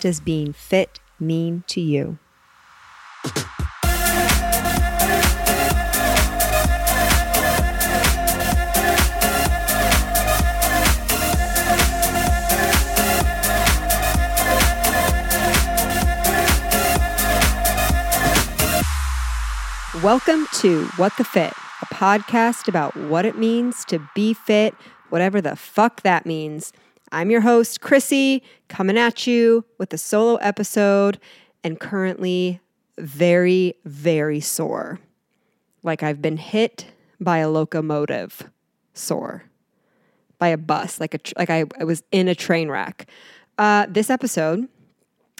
does being fit mean to you? Welcome to What the Fit, a podcast about what it means to be fit, whatever the fuck that means. I'm your host, Chrissy, coming at you with a solo episode and currently very, very sore. Like I've been hit by a locomotive sore, by a bus, like, a, like I, I was in a train wreck. Uh, this episode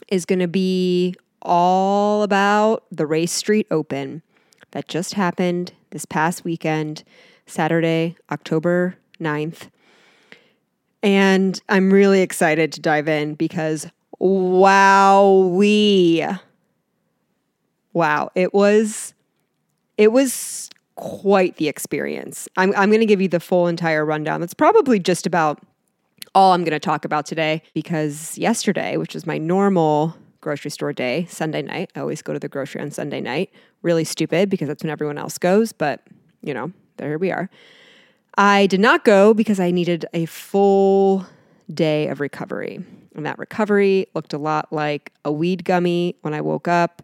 is going to be all about the Race Street Open that just happened this past weekend, Saturday, October 9th. And I'm really excited to dive in because wow, we wow, it was it was quite the experience. I'm I'm going to give you the full entire rundown. That's probably just about all I'm going to talk about today because yesterday, which was my normal grocery store day, Sunday night, I always go to the grocery on Sunday night. Really stupid because that's when everyone else goes, but you know, there we are. I did not go because I needed a full day of recovery. And that recovery looked a lot like a weed gummy when I woke up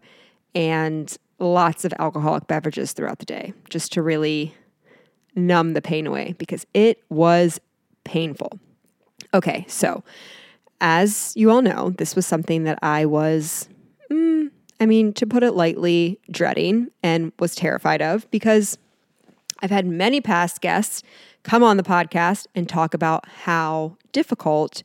and lots of alcoholic beverages throughout the day just to really numb the pain away because it was painful. Okay, so as you all know, this was something that I was, mm, I mean, to put it lightly, dreading and was terrified of because I've had many past guests come on the podcast and talk about how difficult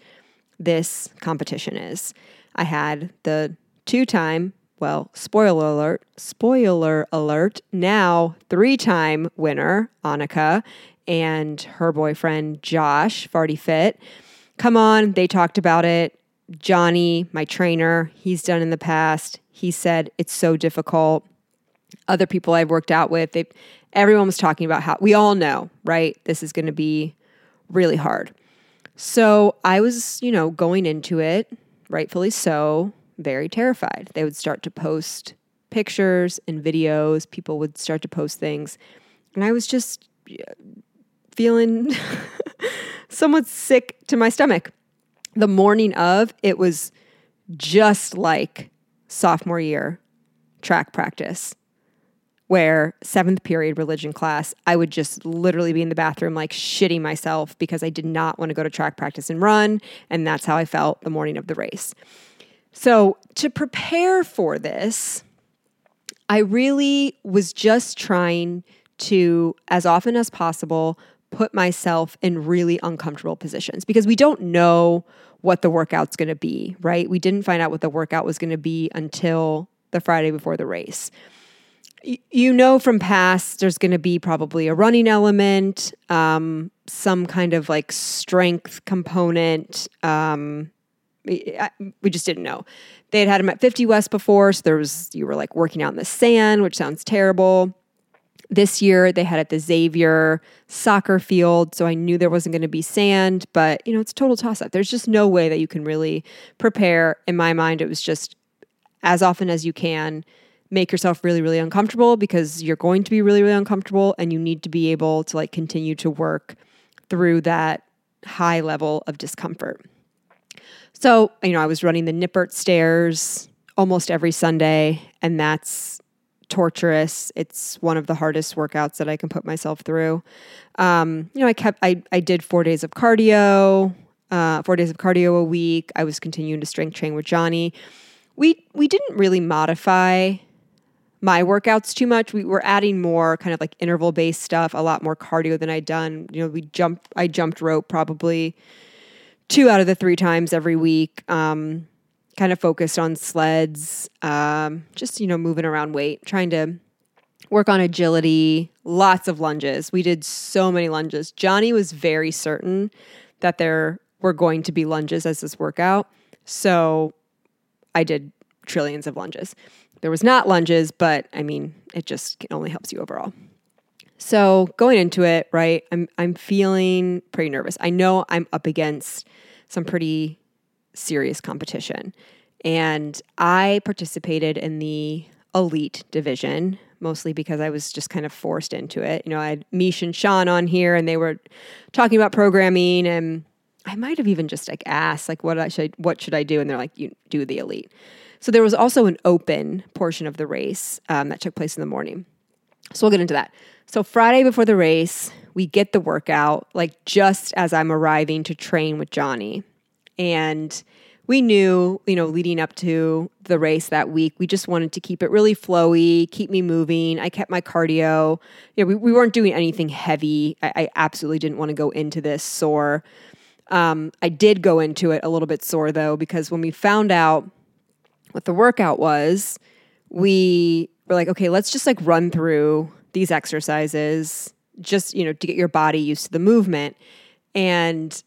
this competition is. I had the two time, well, spoiler alert, spoiler alert, now three time winner, Annika, and her boyfriend, Josh, Farty Fit. Come on, they talked about it. Johnny, my trainer, he's done in the past. He said it's so difficult. Other people I've worked out with, they everyone was talking about how we all know, right? This is going to be really hard. So I was, you know, going into it, rightfully so, very terrified. They would start to post pictures and videos, people would start to post things. And I was just feeling somewhat sick to my stomach. The morning of, it was just like sophomore year track practice where seventh period religion class, I would just literally be in the bathroom, like shitting myself because I did not want to go to track practice and run. And that's how I felt the morning of the race. So, to prepare for this, I really was just trying to, as often as possible, put myself in really uncomfortable positions because we don't know what the workout's going to be, right? We didn't find out what the workout was going to be until the Friday before the race you know from past there's going to be probably a running element um, some kind of like strength component um, we just didn't know. They had had him at 50 west before so there was you were like working out in the sand which sounds terrible. This year they had at the xavier soccer field so i knew there wasn't going to be sand but you know it's a total toss up there's just no way that you can really prepare. In my mind it was just as often as you can make yourself really, really uncomfortable because you're going to be really, really uncomfortable and you need to be able to like continue to work through that high level of discomfort. So, you know, I was running the Nippert stairs almost every Sunday, and that's torturous. It's one of the hardest workouts that I can put myself through. Um, you know, I kept, I, I did four days of cardio, uh, four days of cardio a week. I was continuing to strength train with Johnny. We, we didn't really modify my workouts too much. We were adding more kind of like interval based stuff, a lot more cardio than I'd done. You know, we jumped, I jumped rope probably two out of the three times every week. Um, kind of focused on sleds, um, just, you know, moving around weight, trying to work on agility, lots of lunges. We did so many lunges. Johnny was very certain that there were going to be lunges as this workout. So I did trillions of lunges. There was not lunges, but I mean, it just only helps you overall. So going into it, right, I'm I'm feeling pretty nervous. I know I'm up against some pretty serious competition. And I participated in the elite division, mostly because I was just kind of forced into it. You know, I had Mish and Sean on here and they were talking about programming and I might have even just like asked like what I should what should I do? And they're like, you do the elite. So there was also an open portion of the race um, that took place in the morning. So we'll get into that. So Friday before the race, we get the workout like just as I'm arriving to train with Johnny. And we knew, you know, leading up to the race that week, we just wanted to keep it really flowy, keep me moving. I kept my cardio. You know, we, we weren't doing anything heavy. I, I absolutely didn't want to go into this sore. Um, I did go into it a little bit sore though, because when we found out what the workout was, we were like, okay, let's just like run through these exercises just, you know, to get your body used to the movement. And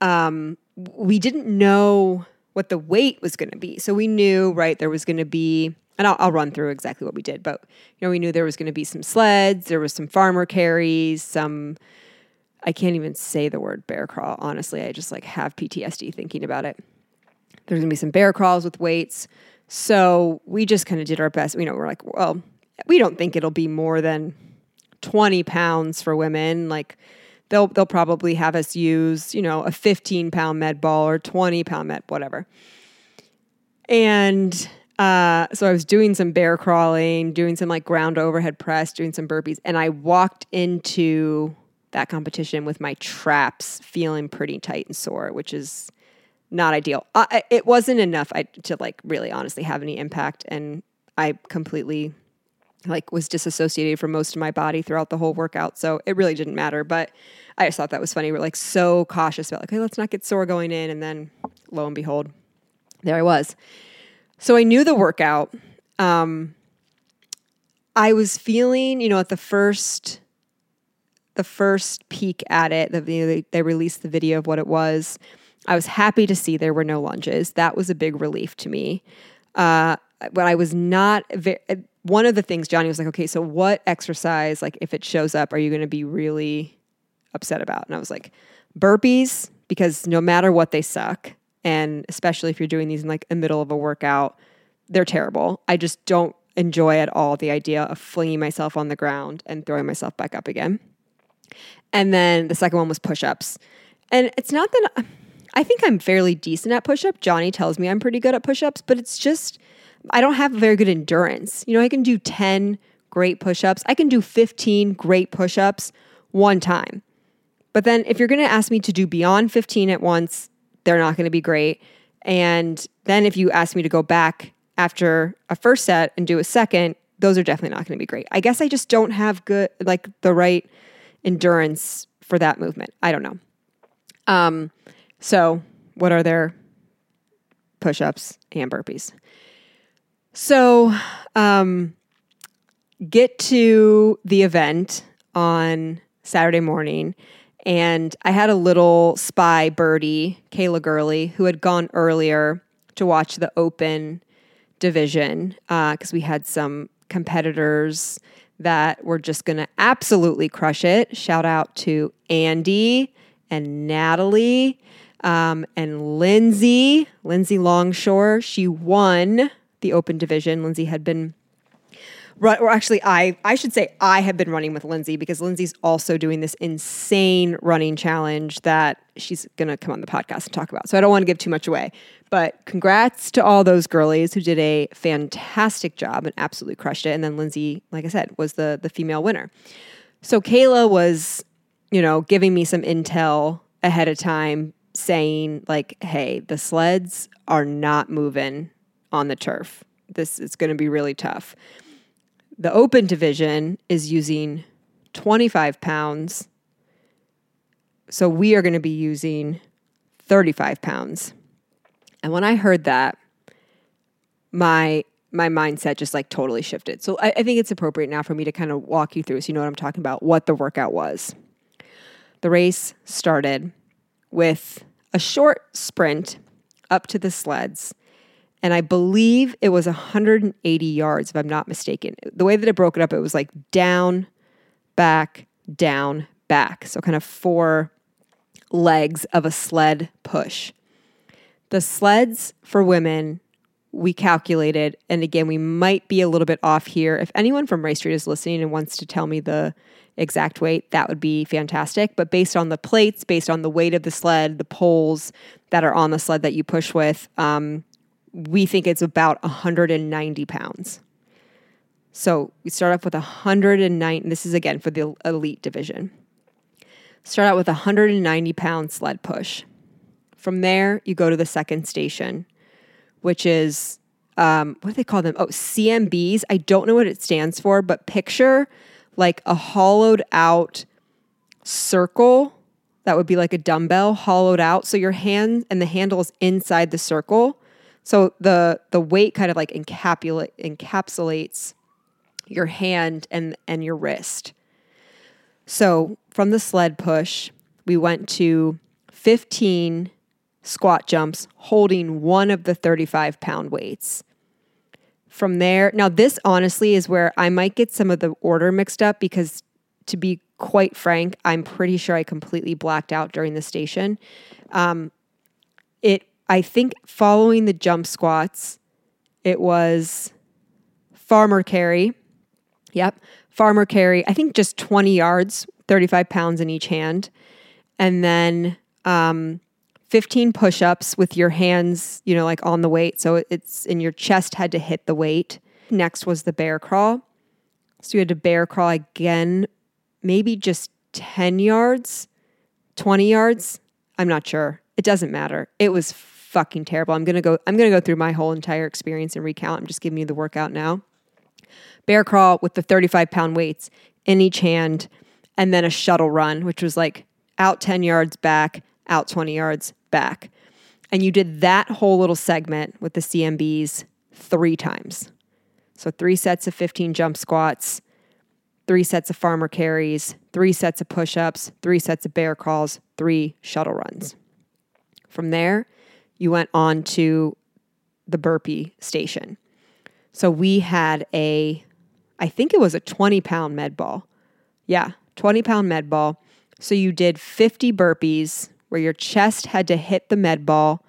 um, we didn't know what the weight was going to be. So we knew, right, there was going to be, and I'll, I'll, run through exactly what we did, but, you know, we knew there was going to be some sleds, there was some farmer carries, some, I can't even say the word bear crawl. Honestly, I just like have PTSD thinking about it. There's going to be some bear crawls with weights. So we just kind of did our best. You know, we're like, well, we don't think it'll be more than 20 pounds for women. Like, they'll they'll probably have us use you know a 15 pound med ball or 20 pound med whatever and uh, so i was doing some bear crawling doing some like ground overhead press doing some burpees and i walked into that competition with my traps feeling pretty tight and sore which is not ideal uh, it wasn't enough to like really honestly have any impact and i completely like was disassociated from most of my body throughout the whole workout. So it really didn't matter. But I just thought that was funny. We're like so cautious about like, okay, let's not get sore going in. And then lo and behold, there I was. So I knew the workout. Um, I was feeling, you know, at the first the first peek at it, the, they, they released the video of what it was. I was happy to see there were no lunges. That was a big relief to me. Uh, but I was not very, one of the things Johnny was like, okay, so what exercise, like if it shows up, are you going to be really upset about? And I was like, burpees, because no matter what, they suck. And especially if you're doing these in like the middle of a workout, they're terrible. I just don't enjoy at all the idea of flinging myself on the ground and throwing myself back up again. And then the second one was push ups. And it's not that I think I'm fairly decent at push up. Johnny tells me I'm pretty good at push ups, but it's just I don't have very good endurance. You know, I can do 10 great push ups, I can do 15 great push ups one time. But then if you're going to ask me to do beyond 15 at once, they're not going to be great. And then if you ask me to go back after a first set and do a second, those are definitely not going to be great. I guess I just don't have good, like the right endurance for that movement. I don't know. Um, so what are their push ups and burpees? So, um, get to the event on Saturday morning, and I had a little spy birdie, Kayla Gurley, who had gone earlier to watch the open division because uh, we had some competitors that were just going to absolutely crush it. Shout out to Andy and Natalie um, and Lindsay, Lindsay Longshore. She won the open division. Lindsay had been or actually, I I should say I have been running with Lindsay because Lindsay's also doing this insane running challenge that she's going to come on the podcast and talk about. So I don't want to give too much away, but congrats to all those girlies who did a fantastic job and absolutely crushed it. And then Lindsay, like I said, was the the female winner. So Kayla was, you know, giving me some intel ahead of time saying like, "Hey, the sleds are not moving on the turf. This is going to be really tough. The open division is using 25 pounds. So we are going to be using 35 pounds. And when I heard that, my my mindset just like totally shifted. So I, I think it's appropriate now for me to kind of walk you through so you know what I'm talking about, what the workout was. The race started with a short sprint up to the sleds. And I believe it was 180 yards, if I'm not mistaken. The way that it broke it up, it was like down, back, down, back. So kind of four legs of a sled push. The sleds for women, we calculated, and again, we might be a little bit off here. If anyone from Race Street is listening and wants to tell me the exact weight, that would be fantastic. But based on the plates, based on the weight of the sled, the poles that are on the sled that you push with, um, we think it's about 190 pounds. So we start off with 109. This is again for the elite division. Start out with 190 pound sled push. From there, you go to the second station, which is um, what do they call them? Oh, CMBs. I don't know what it stands for, but picture like a hollowed out circle that would be like a dumbbell hollowed out. So your hand and the handle is inside the circle. So the the weight kind of like encapsulate, encapsulates your hand and and your wrist. So from the sled push, we went to 15 squat jumps holding one of the 35 pound weights. From there, now this honestly is where I might get some of the order mixed up because to be quite frank, I'm pretty sure I completely blacked out during the station. Um, it, I think, following the jump squats, it was farmer carry. Yep, farmer carry. I think just 20 yards, 35 pounds in each hand, and then um, 15 push ups with your hands, you know, like on the weight. So it's in your chest had to hit the weight. Next was the bear crawl. So you had to bear crawl again, maybe just 10 yards, 20 yards. I'm not sure. It doesn't matter. It was fucking terrible. I'm going to go I'm going to go through my whole entire experience and recount. I'm just giving you the workout now. Bear crawl with the 35 pound weights in each hand and then a shuttle run, which was like out 10 yards back, out 20 yards, back. And you did that whole little segment with the CMBs three times. So, three sets of 15 jump squats, three sets of farmer carries, three sets of push ups, three sets of bear crawls, three shuttle runs. From there, you went on to the burpee station. So, we had a, I think it was a 20 pound med ball. Yeah, 20 pound med ball. So, you did 50 burpees where your chest had to hit the med ball.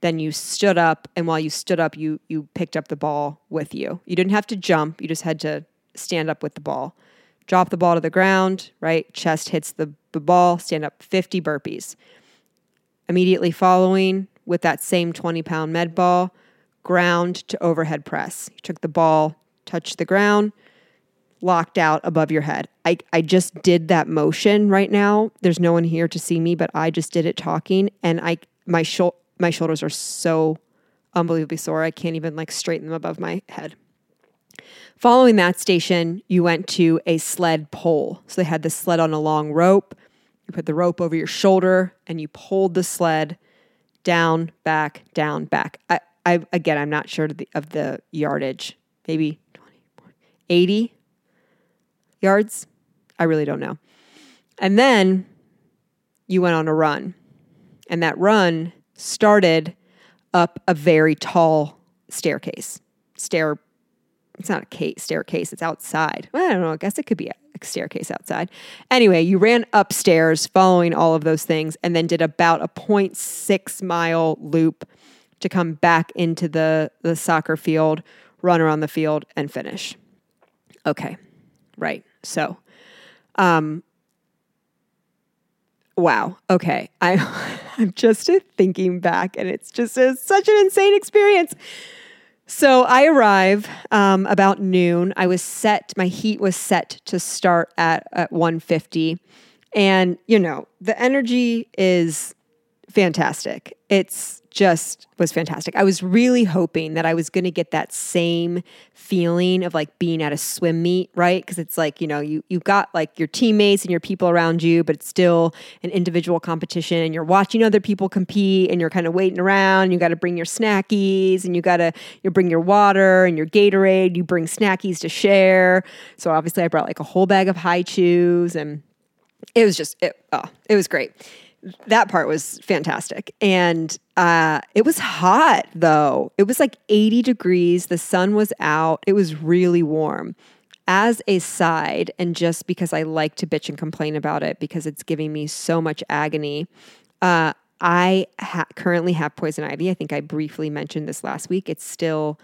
Then you stood up, and while you stood up, you you picked up the ball with you. You didn't have to jump; you just had to stand up with the ball. Drop the ball to the ground, right? Chest hits the, the ball, stand up 50 burpees. Immediately following, with that same 20 pound med ball, ground to overhead press. You took the ball, touched the ground, locked out above your head. I, I just did that motion right now. There's no one here to see me, but I just did it talking and I my shou- my shoulders are so unbelievably sore. I can't even like straighten them above my head. Following that station, you went to a sled pole. So they had the sled on a long rope. You put the rope over your shoulder and you pulled the sled down, back, down, back. I, I again, I'm not sure of the, of the yardage. Maybe 20, 80 yards. I really don't know. And then you went on a run. And that run started up a very tall staircase. Stair it's not a case, staircase, it's outside. Well, I don't know, I guess it could be a, staircase outside. Anyway, you ran upstairs following all of those things and then did about a 0.6 mile loop to come back into the, the soccer field, run around the field, and finish. Okay, right. So, um, wow. Okay. I, I'm just thinking back and it's just a, such an insane experience. So I arrive um, about noon. I was set, my heat was set to start at, at 150. And, you know, the energy is fantastic. It's just was fantastic. I was really hoping that I was going to get that same feeling of like being at a swim meet, right? Because it's like, you know, you you've got like your teammates and your people around you, but it's still an individual competition and you're watching other people compete and you're kind of waiting around. You got to bring your snackies and you got to you bring your water and your Gatorade, you bring snackies to share. So obviously I brought like a whole bag of Hi-Chews and it was just it, oh, it was great that part was fantastic. And uh, it was hot though. It was like 80 degrees. The sun was out. It was really warm. As a side, and just because I like to bitch and complain about it because it's giving me so much agony, uh, I ha- currently have poison ivy. I think I briefly mentioned this last week. It's still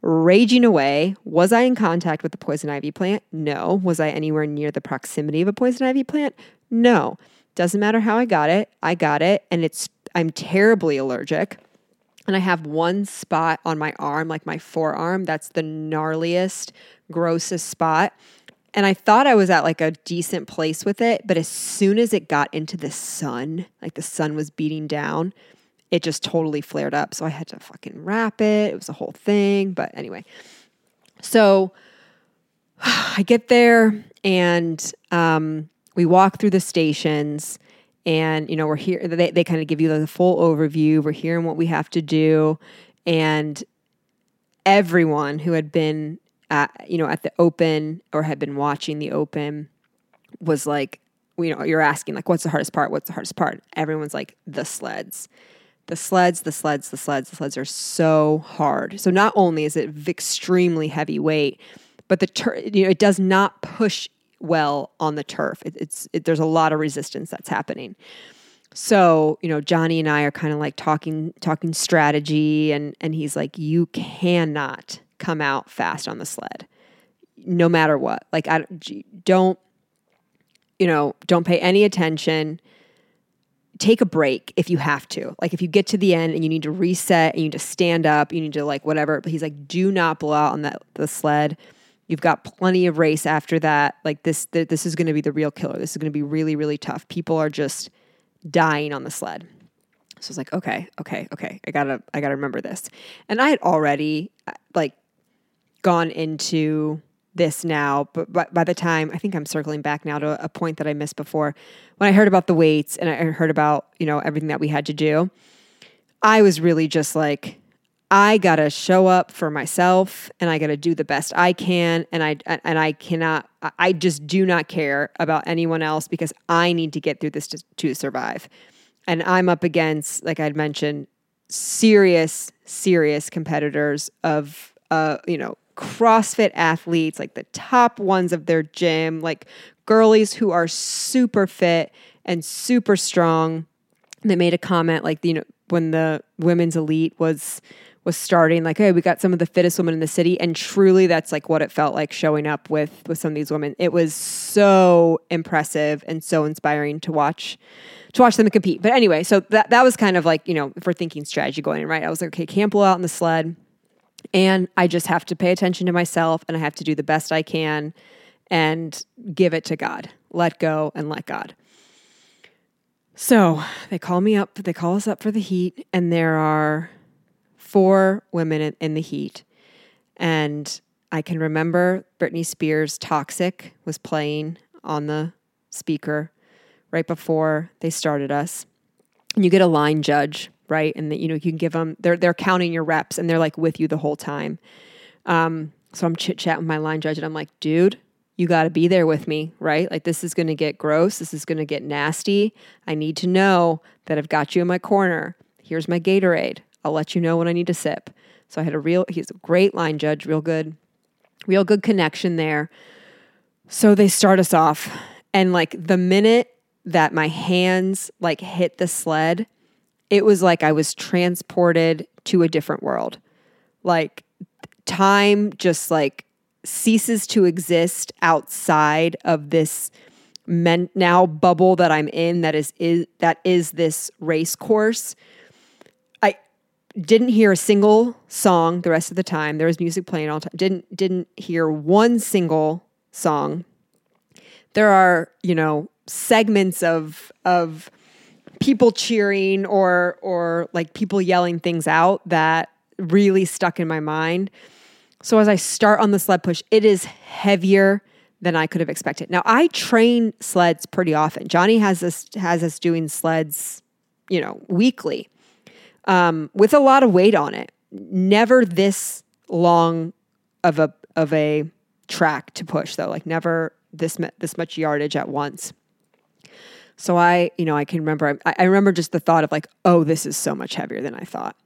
raging away. Was I in contact with the poison ivy plant? No. Was I anywhere near the proximity of a poison ivy plant? No. Doesn't matter how I got it. I got it and it's I'm terribly allergic. And I have one spot on my arm, like my forearm, that's the gnarliest, grossest spot. And I thought I was at like a decent place with it, but as soon as it got into the sun, like the sun was beating down, it just totally flared up. So I had to fucking wrap it. It was a whole thing. But anyway, so I get there and um, we walk through the stations and you know we're here they, they kind of give you the full overview. We're hearing what we have to do. And everyone who had been at you know at the open or had been watching the open was like you know you're asking like what's the hardest part? What's the hardest part? Everyone's like the sleds. The sleds the sleds the sleds. The sleds are so hard. So not only is it extremely heavy weight but the tur- you know it does not push well on the turf. It, it's it, there's a lot of resistance that's happening. So you know, Johnny and I are kind of like talking talking strategy, and and he's like, you cannot come out fast on the sled, no matter what. Like I don't, you know, don't pay any attention. Take a break if you have to. Like if you get to the end and you need to reset and you need to stand up, you need to like whatever. But he's like, do not blow out on that the sled You've got plenty of race after that. Like this, th- this is going to be the real killer. This is going to be really, really tough. People are just dying on the sled. So I was like, okay, okay, okay. I gotta, I gotta remember this. And I had already uh, like gone into this now, but by, by the time I think I'm circling back now to a point that I missed before, when I heard about the weights and I heard about you know everything that we had to do, I was really just like, I got to show up for myself and I got to do the best I can and I and I cannot I just do not care about anyone else because I need to get through this to, to survive. And I'm up against like I'd mentioned serious serious competitors of uh you know CrossFit athletes like the top ones of their gym like girlies who are super fit and super strong. They made a comment like you know when the women's elite was was starting like hey we got some of the fittest women in the city and truly that's like what it felt like showing up with with some of these women. It was so impressive and so inspiring to watch to watch them compete. But anyway so that that was kind of like you know for thinking strategy going in right? I was like okay can't blow out in the sled and i just have to pay attention to myself and i have to do the best i can and give it to god. Let go and let god. So they call me up they call us up for the heat and there are four women in, the heat. And I can remember Britney Spears' Toxic was playing on the speaker right before they started us. And you get a line judge, right? And that you know you can give them they're they're counting your reps and they're like with you the whole time. Um, so I'm chit chatting with my line judge and I'm like, dude, you got to be there with me, right? Like this is going to get gross. This is going to get nasty. I need to know that I've got you in my corner. Here's my Gatorade. I'll let you know when I need to sip. So I had a real, he's a great line judge, real good, real good connection there. So they start us off. And like the minute that my hands like hit the sled, it was like I was transported to a different world. Like time just like ceases to exist outside of this men- now bubble that I'm in that is, is that is this race course didn't hear a single song the rest of the time. There was music playing all time. Didn't didn't hear one single song. There are, you know, segments of of people cheering or or like people yelling things out that really stuck in my mind. So as I start on the sled push, it is heavier than I could have expected. Now I train sleds pretty often. Johnny has us has us doing sleds, you know, weekly, um, with a lot of weight on it. Never this long of a of a track to push though. Like never this this much yardage at once. So I, you know, I can remember. I, I remember just the thought of like, oh, this is so much heavier than I thought.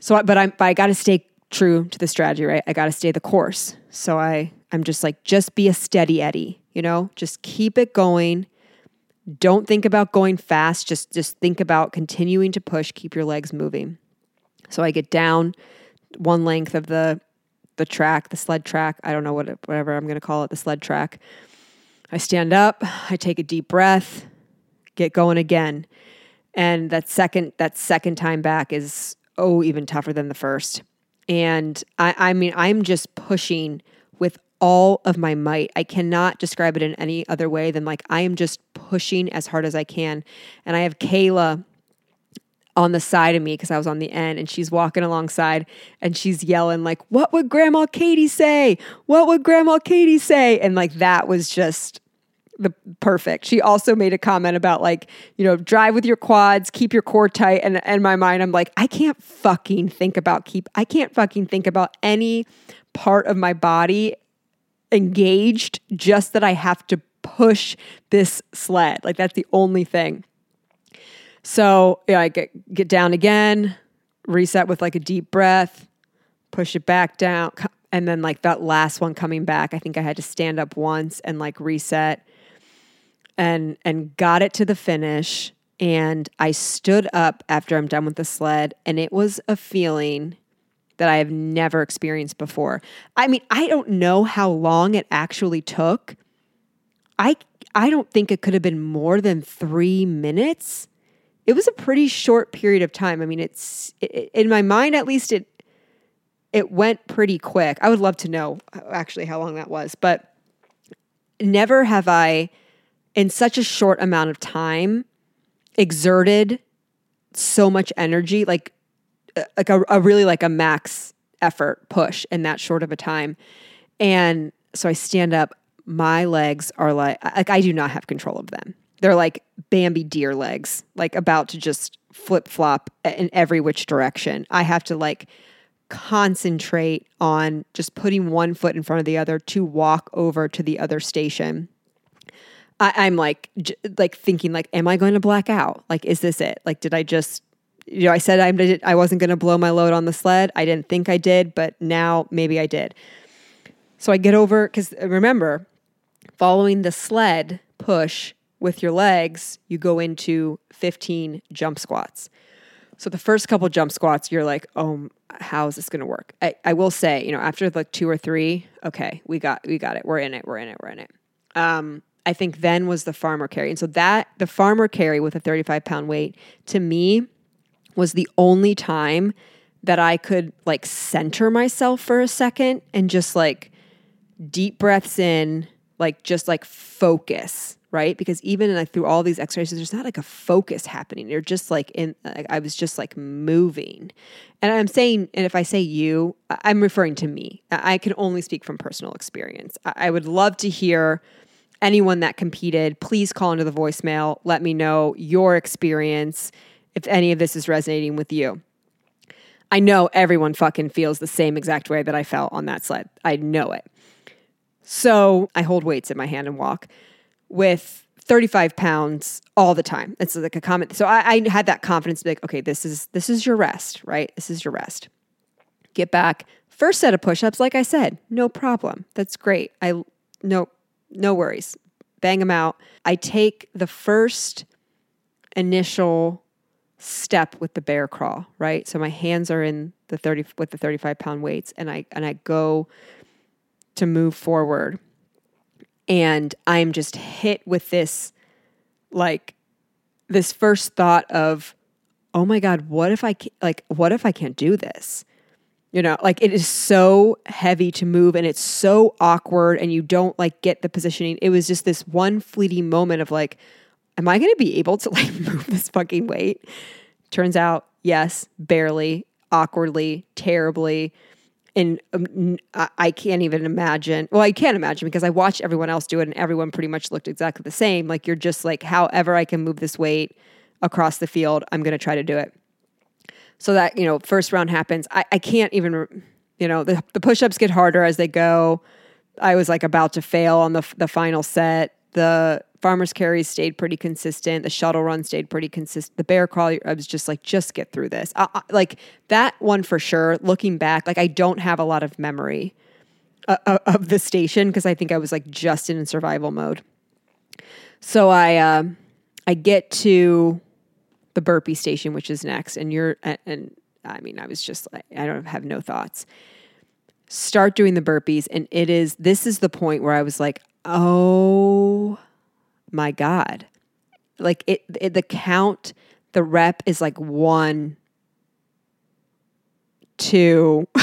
So, I, but I'm, but I got to stay true to the strategy, right? I got to stay the course. So I, I'm just like, just be a steady Eddie, you know, just keep it going. Don't think about going fast. Just, just think about continuing to push, keep your legs moving. So I get down one length of the, the track, the sled track. I don't know what, whatever I'm going to call it, the sled track. I stand up, I take a deep breath, get going again. And that second, that second time back is, oh, even tougher than the first. And I, I mean, I'm just pushing with all of my might. I cannot describe it in any other way than like I am just pushing as hard as I can. And I have Kayla on the side of me because I was on the end and she's walking alongside and she's yelling like what would grandma Katie say? What would grandma Katie say? And like that was just the perfect. She also made a comment about like, you know, drive with your quads, keep your core tight. And in my mind, I'm like, I can't fucking think about keep, I can't fucking think about any part of my body engaged, just that I have to push this sled. Like that's the only thing. So yeah, I get get down again, reset with like a deep breath, push it back down, and then like that last one coming back, I think I had to stand up once and like reset and and got it to the finish and I stood up after I'm done with the sled and it was a feeling that I have never experienced before. I mean, I don't know how long it actually took. I I don't think it could have been more than 3 minutes. It was a pretty short period of time. I mean, it's it, in my mind at least it it went pretty quick. I would love to know actually how long that was, but never have I in such a short amount of time exerted so much energy like uh, like a, a, really like a max effort push in that short of a time and so i stand up my legs are like like i do not have control of them they're like bambi deer legs like about to just flip flop in every which direction i have to like concentrate on just putting one foot in front of the other to walk over to the other station I, am like, j- like thinking, like, am I going to black out? Like, is this it? Like, did I just, you know, I said I'm, I wasn't going to blow my load on the sled. I didn't think I did, but now maybe I did. So I get over because remember, following the sled push with your legs, you go into 15 jump squats. So the first couple jump squats, you're like, oh, how is this going to work? I, I will say, you know, after like two or three, okay, we got we got it. We're in it. We're in it. We're in it. Um, I think then was the farmer carry. And so that the farmer carry with a 35 pound weight to me was the only time that I could like center myself for a second and just like deep breaths in, like just like focus, right? Because even like through all these exercises, there's not like a focus happening. You're just like in, like, I was just like moving. And I'm saying, and if I say you, I'm referring to me. I can only speak from personal experience. I would love to hear anyone that competed, please call into the voicemail. Let me know your experience if any of this is resonating with you. I know everyone fucking feels the same exact way that I felt on that sled. I know it. So I hold weights in my hand and walk with 35 pounds all the time. It's like a comment. So I, I had that confidence like, okay, this is this is your rest, right? This is your rest. Get back. First set of push-ups, like I said, no problem. That's great. I no no worries. Bang them out. I take the first initial step with the bear crawl, right? So my hands are in the 30 with the 35 pound weights and I and I go to move forward and I'm just hit with this like this first thought of oh my god, what if I like what if I can't do this? You know, like it is so heavy to move and it's so awkward and you don't like get the positioning. It was just this one fleeting moment of like, am I going to be able to like move this fucking weight? Turns out, yes, barely, awkwardly, terribly. And um, I can't even imagine. Well, I can't imagine because I watched everyone else do it and everyone pretty much looked exactly the same. Like you're just like, however I can move this weight across the field, I'm going to try to do it. So that, you know, first round happens. I, I can't even, you know, the, the push ups get harder as they go. I was like about to fail on the, the final set. The farmers carries stayed pretty consistent. The shuttle run stayed pretty consistent. The bear crawl, I was just like, just get through this. I, I, like that one for sure. Looking back, like I don't have a lot of memory uh, uh of the station because I think I was like just in survival mode. So I, uh, I get to the burpee station, which is next, and you're and, and I mean, I was just I don't have no thoughts. Start doing the burpees, and it is this is the point where I was like, oh my God. Like it, it the count, the rep is like one, two,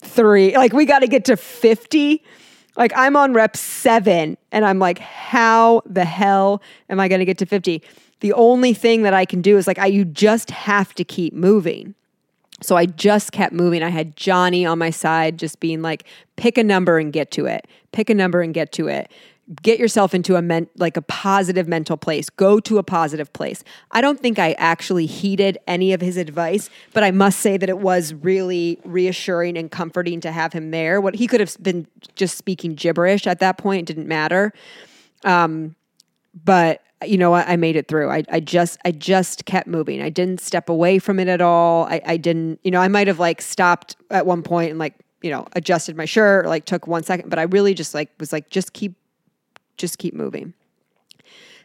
three. Like we got to get to 50. Like I'm on rep seven and I'm like, how the hell am I going to get to 50? The only thing that I can do is like, I, you just have to keep moving. So I just kept moving. I had Johnny on my side, just being like, pick a number and get to it. Pick a number and get to it get yourself into a men- like a positive mental place. Go to a positive place. I don't think i actually heeded any of his advice but i must say that it was really reassuring and comforting to have him there. What he could have been just speaking gibberish at that point. Didn't matter. Um, but you know I, I made it through. I, I just i just kept moving. I didn't step away from it at all. I, I didn't you know i might have like stopped at one point and like you know adjusted my shirt like took one second but i really just like was like just keep just keep moving.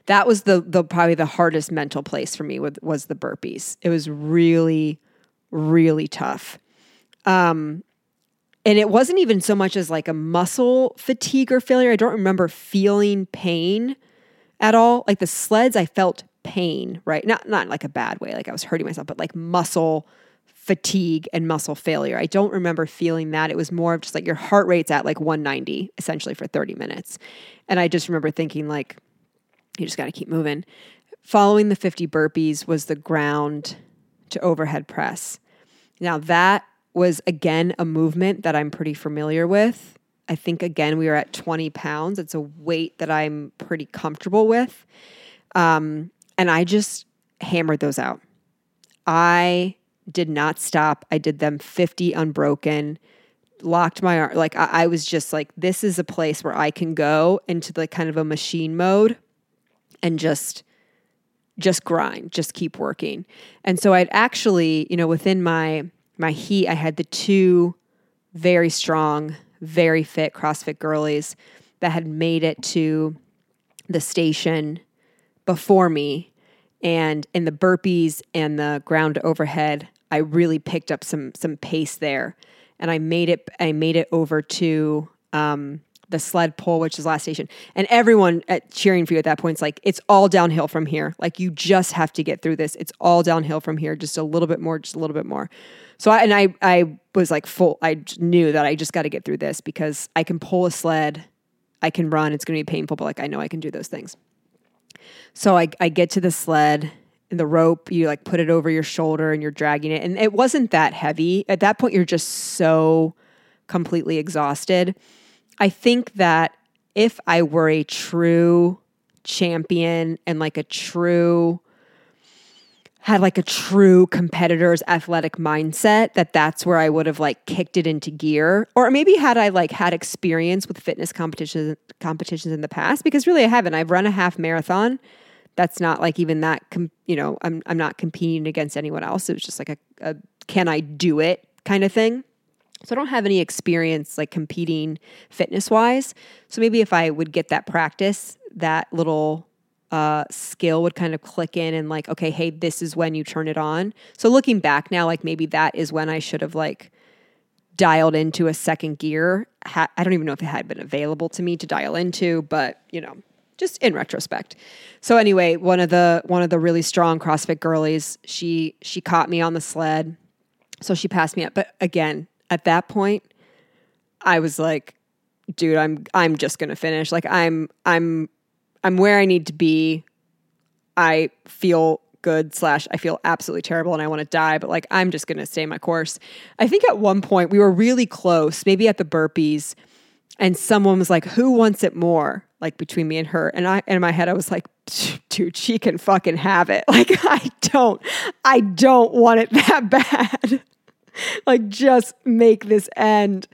That was the the probably the hardest mental place for me with, was the burpees. It was really really tough. Um and it wasn't even so much as like a muscle fatigue or failure. I don't remember feeling pain at all. Like the sleds I felt pain, right? Not not like a bad way, like I was hurting myself, but like muscle fatigue and muscle failure. I don't remember feeling that. It was more of just like your heart rate's at like 190 essentially for 30 minutes. And I just remember thinking like you just got to keep moving. Following the 50 burpees was the ground to overhead press. Now that was again a movement that I'm pretty familiar with. I think again we were at 20 pounds. It's a weight that I'm pretty comfortable with. Um, and I just hammered those out. I did not stop. I did them 50 unbroken, locked my arm. Like I, I, was just like, this is a place where I can go into the kind of a machine mode and just just grind, just keep working. And so I'd actually, you know, within my my heat, I had the two very strong, very fit CrossFit girlies that had made it to the station before me. And in the burpees and the ground overhead, I really picked up some some pace there, and I made it. I made it over to um, the sled pull, which is last station, and everyone at cheering for you at that point is like, it's all downhill from here. Like you just have to get through this. It's all downhill from here. Just a little bit more. Just a little bit more. So I and I I was like full. I knew that I just got to get through this because I can pull a sled. I can run. It's going to be painful, but like I know I can do those things. So I, I get to the sled the rope, you like put it over your shoulder and you're dragging it. And it wasn't that heavy. At that point, you're just so completely exhausted. I think that if I were a true champion and like a true had like a true competitor's athletic mindset that that's where I would have like kicked it into gear or maybe had I like had experience with fitness competitions competitions in the past because really I haven't I've run a half marathon that's not like even that com- you know I'm I'm not competing against anyone else. It was just like a, a can I do it kind of thing. So I don't have any experience like competing fitness wise. So maybe if I would get that practice, that little uh, skill would kind of click in and like, okay, hey, this is when you turn it on. So looking back now, like maybe that is when I should have like dialed into a second gear. Ha- I don't even know if it had been available to me to dial into, but you know, just in retrospect. So anyway, one of the one of the really strong CrossFit girlies, she she caught me on the sled. So she passed me up. But again, at that point, I was like, dude, I'm I'm just gonna finish. Like I'm I'm I'm where I need to be. I feel good slash I feel absolutely terrible and I want to die, but like I'm just gonna stay my course. I think at one point we were really close, maybe at the burpees, and someone was like, Who wants it more? Like between me and her. And I in my head I was like, dude, she can fucking have it. Like I don't, I don't want it that bad. like just make this end.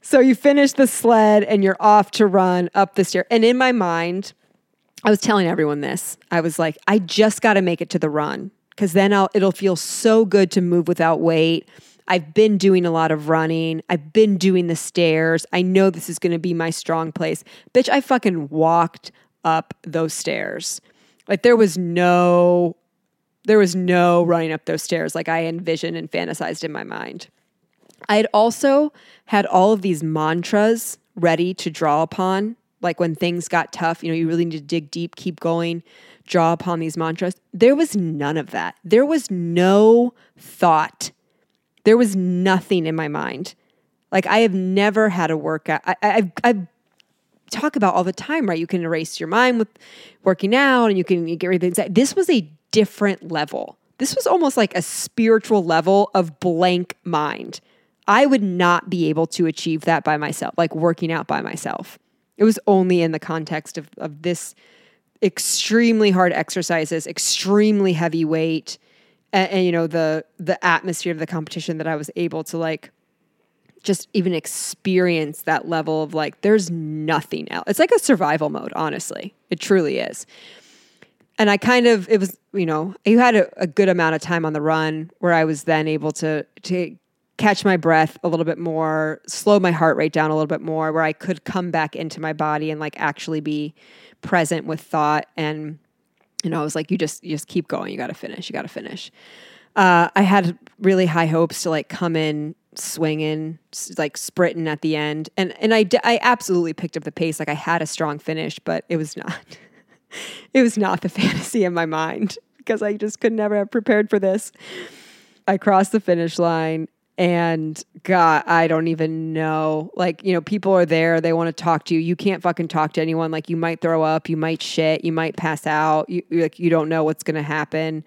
So you finish the sled and you're off to run up the stair. And in my mind, I was telling everyone this. I was like, I just got to make it to the run because then I'll, it'll feel so good to move without weight. I've been doing a lot of running. I've been doing the stairs. I know this is going to be my strong place. Bitch, I fucking walked up those stairs. Like there was no there was no running up those stairs like I envisioned and fantasized in my mind. I had also had all of these mantras ready to draw upon like when things got tough, you know, you really need to dig deep, keep going, draw upon these mantras. There was none of that. There was no thought. There was nothing in my mind. Like I have never had a workout. I, I've, I've talk about all the time, right? You can erase your mind with working out and you can get rid of things. This was a different level. This was almost like a spiritual level of blank mind. I would not be able to achieve that by myself, like working out by myself. It was only in the context of, of this extremely hard exercises, extremely heavy weight, and, and, you know the the atmosphere of the competition that I was able to like just even experience that level of like there's nothing else. It's like a survival mode, honestly. It truly is. And I kind of it was, you know, you had a, a good amount of time on the run where I was then able to to catch my breath a little bit more, slow my heart rate down a little bit more, where I could come back into my body and like actually be present with thought. And, you know, I was like, you just, you just keep going. You got to finish. You got to finish. Uh, I had really high hopes to like come in swinging, like sprinting at the end. And, and I, I absolutely picked up the pace. Like I had a strong finish, but it was not, it was not the fantasy in my mind because I just could never have prepared for this. I crossed the finish line and God, I don't even know. Like, you know, people are there, they want to talk to you. You can't fucking talk to anyone. Like, you might throw up, you might shit, you might pass out. You like, you don't know what's gonna happen.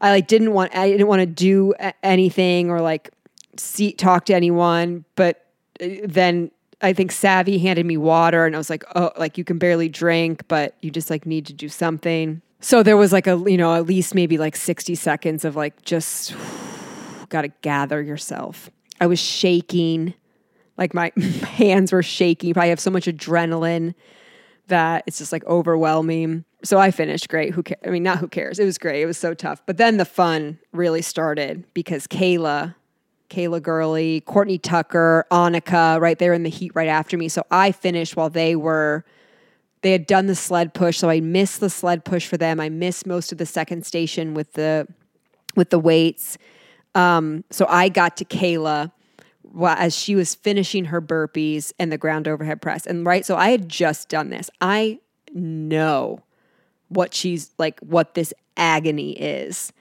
I like didn't want, I didn't want to do anything or like see talk to anyone. But uh, then I think Savvy handed me water, and I was like, oh, like you can barely drink, but you just like need to do something. So there was like a, you know, at least maybe like sixty seconds of like just got to gather yourself. I was shaking, like my hands were shaking. You Probably have so much adrenaline that it's just like overwhelming. So I finished great. Who cares? I mean, not who cares. It was great. It was so tough. But then the fun really started because Kayla, Kayla Gurley, Courtney Tucker, Annika, right there in the heat right after me. So I finished while they were they had done the sled push. So I missed the sled push for them. I missed most of the second station with the with the weights. Um, so I got to Kayla while, as she was finishing her burpees and the ground overhead press. And right, so I had just done this. I know what she's like, what this agony is.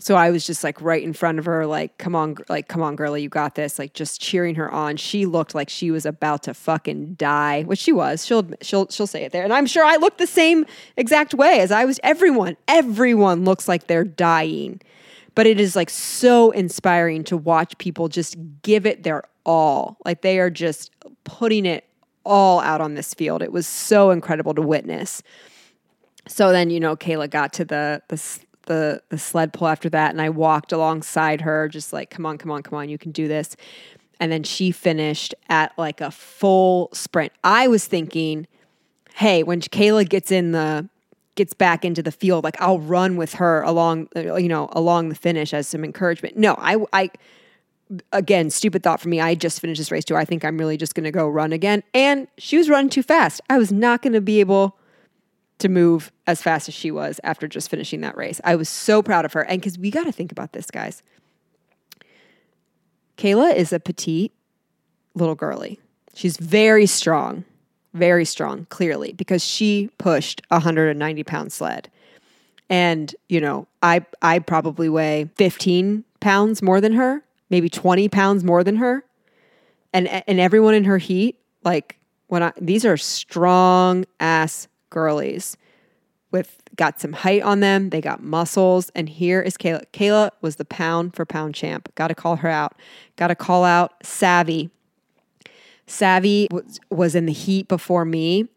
So I was just like right in front of her, like, come on, like, come on, girlie, you got this. Like, just cheering her on. She looked like she was about to fucking die, which she was. She'll, she'll, she'll say it there. And I'm sure I looked the same exact way as I was. Everyone, everyone looks like they're dying but it is like so inspiring to watch people just give it their all. Like they are just putting it all out on this field. It was so incredible to witness. So then, you know, Kayla got to the the the, the sled pull after that, and I walked alongside her, just like, come on, come on, come on, you can do this. And then she finished at like a full sprint. I was thinking, hey, when Kayla gets in the gets back into the field, like I'll run with her along, uh, you know, along the finish as some encouragement. No, I, I, again, stupid thought for me. I just finished this race too. I think I'm really just going to go run again. And she was running too fast. I was not going to be able to move as fast as she was after just finishing that race. I was so proud of her. And because we got to think about this, guys. Kayla is a petite little girly. She's very strong very strong, clearly, because she pushed a 190 pound sled. And, you know, I I probably weigh 15 pounds more than her, maybe 20 pounds more than her. And and everyone in her heat, like when I these are strong ass girlies with got some height on them. They got muscles. And here is Kayla. Kayla was the pound for pound champ. Got to call her out. Got to call out Savvy. Savvy was, in the heat before me.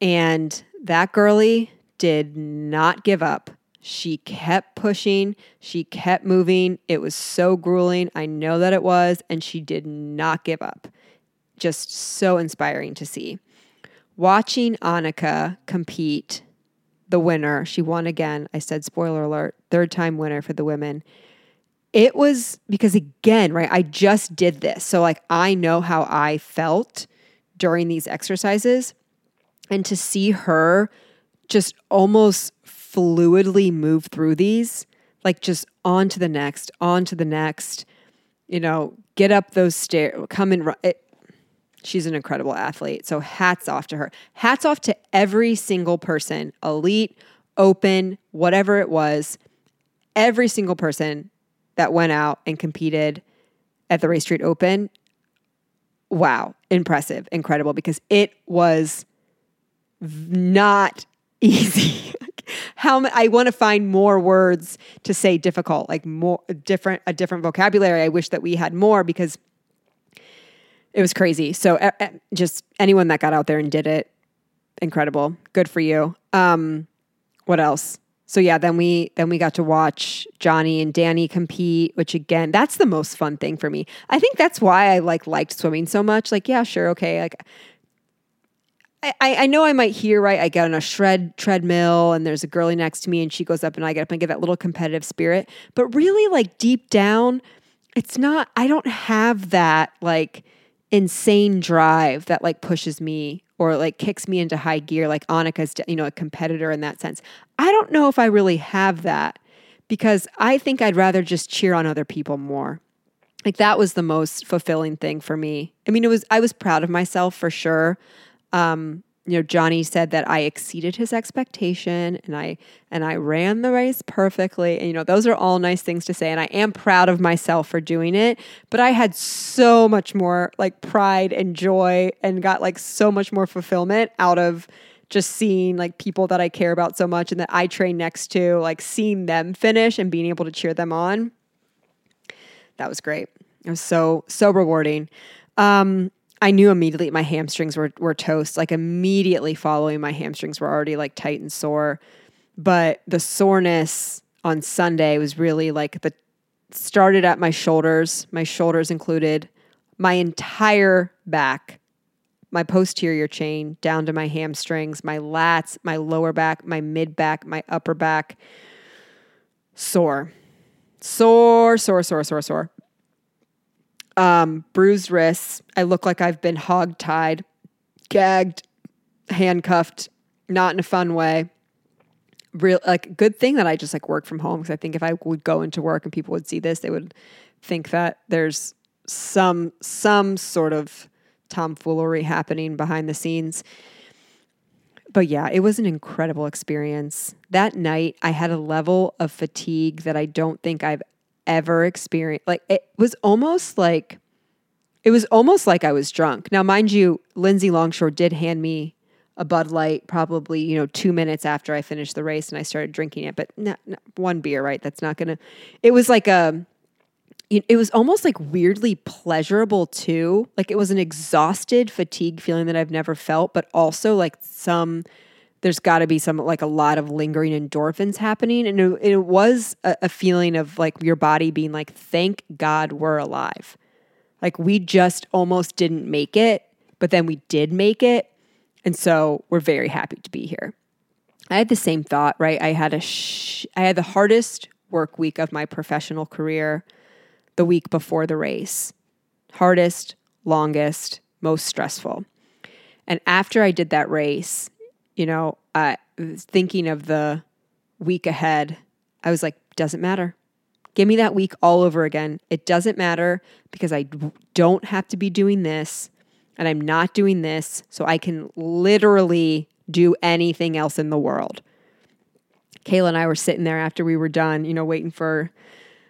And that girlie did not give up. She kept pushing, she kept moving. It was so grueling. I know that it was. And she did not give up. Just so inspiring to see. Watching Annika compete the winner. She won again. I said, spoiler alert, third time winner for the women. It was because, again, right, I just did this. So, like, I know how I felt during these exercises. And to see her just almost fluidly move through these, like just on to the next, on to the next, you know, get up those stairs, come and run. It, She's an incredible athlete. So hats off to her. Hats off to every single person, elite, open, whatever it was, every single person that went out and competed at the Race Street Open. Wow, impressive, incredible because it was not easy. How I want to find more words to say difficult, like more different a different vocabulary. I wish that we had more because it was crazy. So uh, just anyone that got out there and did it, incredible. Good for you. Um, what else? So yeah, then we then we got to watch Johnny and Danny compete, which again, that's the most fun thing for me. I think that's why I like liked swimming so much. Like, yeah, sure, okay, like I, I know I might hear right. I get on a shred treadmill and there's a girlie next to me and she goes up and I get up and get that little competitive spirit. But really, like deep down, it's not. I don't have that like insane drive that like pushes me or like kicks me into high gear like Annika's you know a competitor in that sense. I don't know if I really have that because I think I'd rather just cheer on other people more. Like that was the most fulfilling thing for me. I mean it was I was proud of myself for sure. Um you know Johnny said that I exceeded his expectation and I and I ran the race perfectly. And you know those are all nice things to say and I am proud of myself for doing it. But I had so much more like pride and joy and got like so much more fulfillment out of just seeing like people that I care about so much and that I train next to like seeing them finish and being able to cheer them on. That was great. It was so so rewarding. Um I knew immediately my hamstrings were were toast. Like immediately following my hamstrings were already like tight and sore. But the soreness on Sunday was really like the started at my shoulders. My shoulders included my entire back, my posterior chain down to my hamstrings, my lats, my lower back, my mid back, my upper back. Sore. Sore, sore, sore, sore, sore um, bruised wrists. I look like I've been hog tied, gagged, handcuffed, not in a fun way. Real like good thing that I just like work from home because I think if I would go into work and people would see this, they would think that there's some some sort of tomfoolery happening behind the scenes. But yeah, it was an incredible experience. That night, I had a level of fatigue that I don't think I've ever experienced. Like it was almost like it was almost like I was drunk. Now, mind you, Lindsay Longshore did hand me a Bud Light probably, you know, two minutes after I finished the race and I started drinking it, but not, not one beer, right? That's not gonna. It was like um, a. It was almost like weirdly pleasurable too. Like it was an exhausted, fatigue feeling that I've never felt, but also like some there's got to be some like a lot of lingering endorphins happening. And it, it was a, a, feeling of like your body being like thank god we're alive. Like we just almost didn't make it but then we did make it. And so we're very happy to be here. I had the same thought right? I had a sh- i had the hardest work week of my professional career the week before the race. Hardest longest most stressful. And after i did that race you know, uh, thinking of the week ahead, I was like, doesn't matter. Give me that week all over again. It doesn't matter because I don't have to be doing this and I'm not doing this. So I can literally do anything else in the world. Kayla and I were sitting there after we were done, you know, waiting for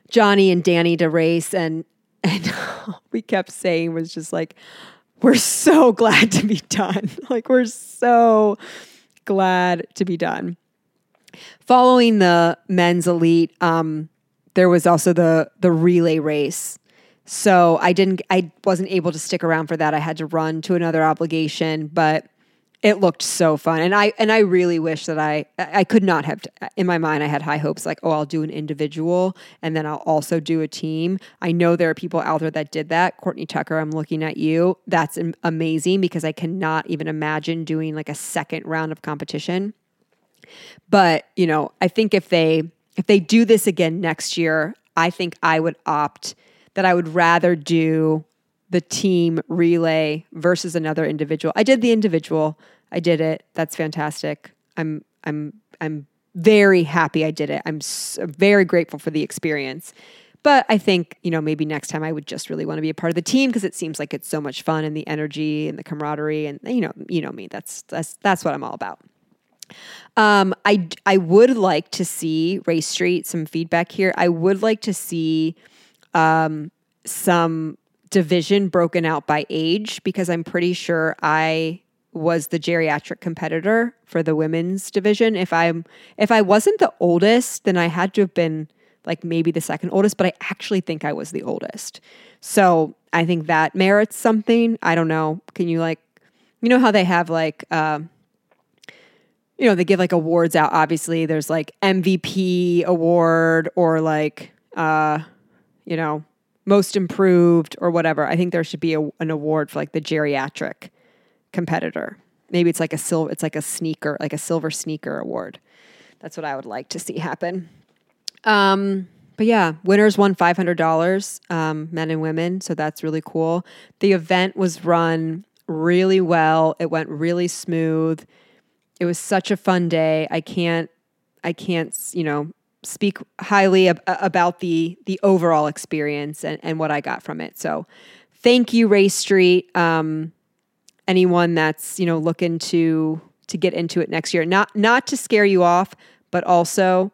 Johnny and Danny to race. And, and we kept saying was just like, we're so glad to be done. Like, we're so glad to be done. Following the men's elite, um, there was also the the relay race. So I didn't I wasn't able to stick around for that. I had to run to another obligation, but it looked so fun. And I and I really wish that I I could not have in my mind I had high hopes like, "Oh, I'll do an individual and then I'll also do a team." I know there are people out there that did that. Courtney Tucker, I'm looking at you. That's amazing because I cannot even imagine doing like a second round of competition. But, you know, I think if they if they do this again next year, I think I would opt that I would rather do the team relay versus another individual. I did the individual. I did it. That's fantastic. I'm I'm I'm very happy I did it. I'm so very grateful for the experience. But I think, you know, maybe next time I would just really want to be a part of the team because it seems like it's so much fun and the energy and the camaraderie and you know, you know me. That's that's that's what I'm all about. Um, I I would like to see Race Street some feedback here. I would like to see um, some division broken out by age because I'm pretty sure I was the geriatric competitor for the women's division. If I'm if I wasn't the oldest, then I had to have been like maybe the second oldest, but I actually think I was the oldest. So I think that merits something. I don't know. Can you like you know how they have like uh, you know, they give like awards out. Obviously, there's like MVP award or like, uh, you know, most improved or whatever. I think there should be a, an award for like the geriatric competitor. Maybe it's like a silver, it's like a sneaker, like a silver sneaker award. That's what I would like to see happen. Um, but yeah, winners won five hundred dollars, um, men and women. So that's really cool. The event was run really well. It went really smooth it was such a fun day. I can't I can't, you know, speak highly ab- about the the overall experience and, and what I got from it. So thank you, Race Street. Um, anyone that's, you know, looking to to get into it next year. Not not to scare you off, but also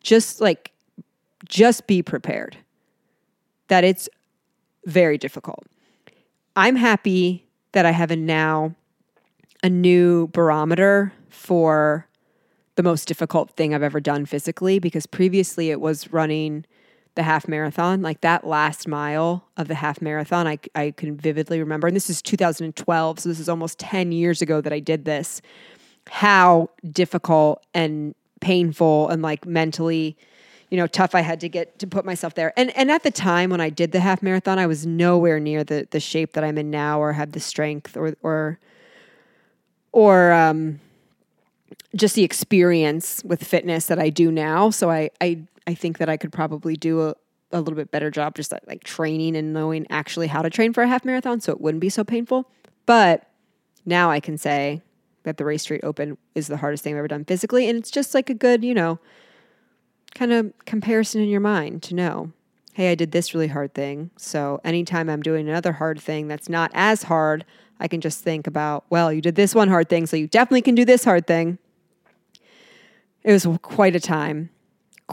just like just be prepared that it's very difficult. I'm happy that I have a now a new barometer for the most difficult thing I've ever done physically because previously it was running the half marathon, like that last mile of the half marathon. I, I can vividly remember, and this is 2012, so this is almost 10 years ago that I did this, how difficult and painful and like mentally you know tough I had to get to put myself there. And and at the time when I did the half marathon, I was nowhere near the the shape that I'm in now or have the strength or or or um just the experience with fitness that I do now. So I I I think that I could probably do a, a little bit better job just like, like training and knowing actually how to train for a half marathon so it wouldn't be so painful. But now I can say that the Race Street Open is the hardest thing I've ever done physically. And it's just like a good, you know, kind of comparison in your mind to know, hey, I did this really hard thing. So anytime I'm doing another hard thing that's not as hard, I can just think about, well, you did this one hard thing, so you definitely can do this hard thing. It was quite a time.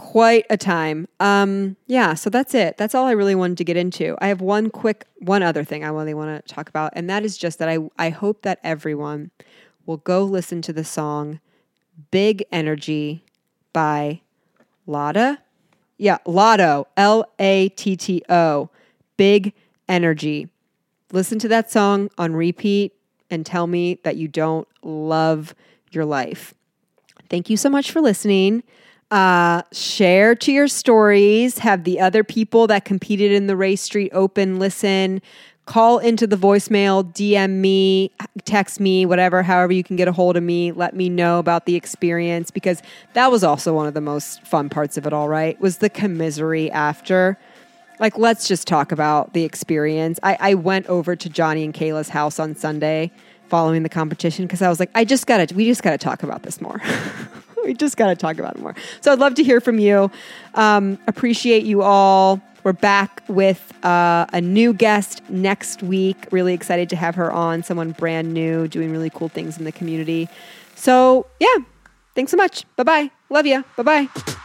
Quite a time. Um, yeah, so that's it. That's all I really wanted to get into. I have one quick, one other thing I really want to talk about, and that is just that I, I hope that everyone will go listen to the song Big Energy by Latto. Yeah, Latto, L A T T O, Big Energy. Listen to that song on repeat and tell me that you don't love your life. Thank you so much for listening. Uh, share to your stories. Have the other people that competed in the Race Street Open listen. Call into the voicemail, DM me, text me, whatever, however you can get a hold of me. Let me know about the experience because that was also one of the most fun parts of it all, right? Was the commisery after. Like, let's just talk about the experience. I, I went over to Johnny and Kayla's house on Sunday following the competition because I was like, I just gotta, we just gotta talk about this more. we just gotta talk about it more. So I'd love to hear from you. Um, appreciate you all. We're back with uh, a new guest next week. Really excited to have her on. Someone brand new, doing really cool things in the community. So yeah, thanks so much. Bye bye. Love you. Bye bye.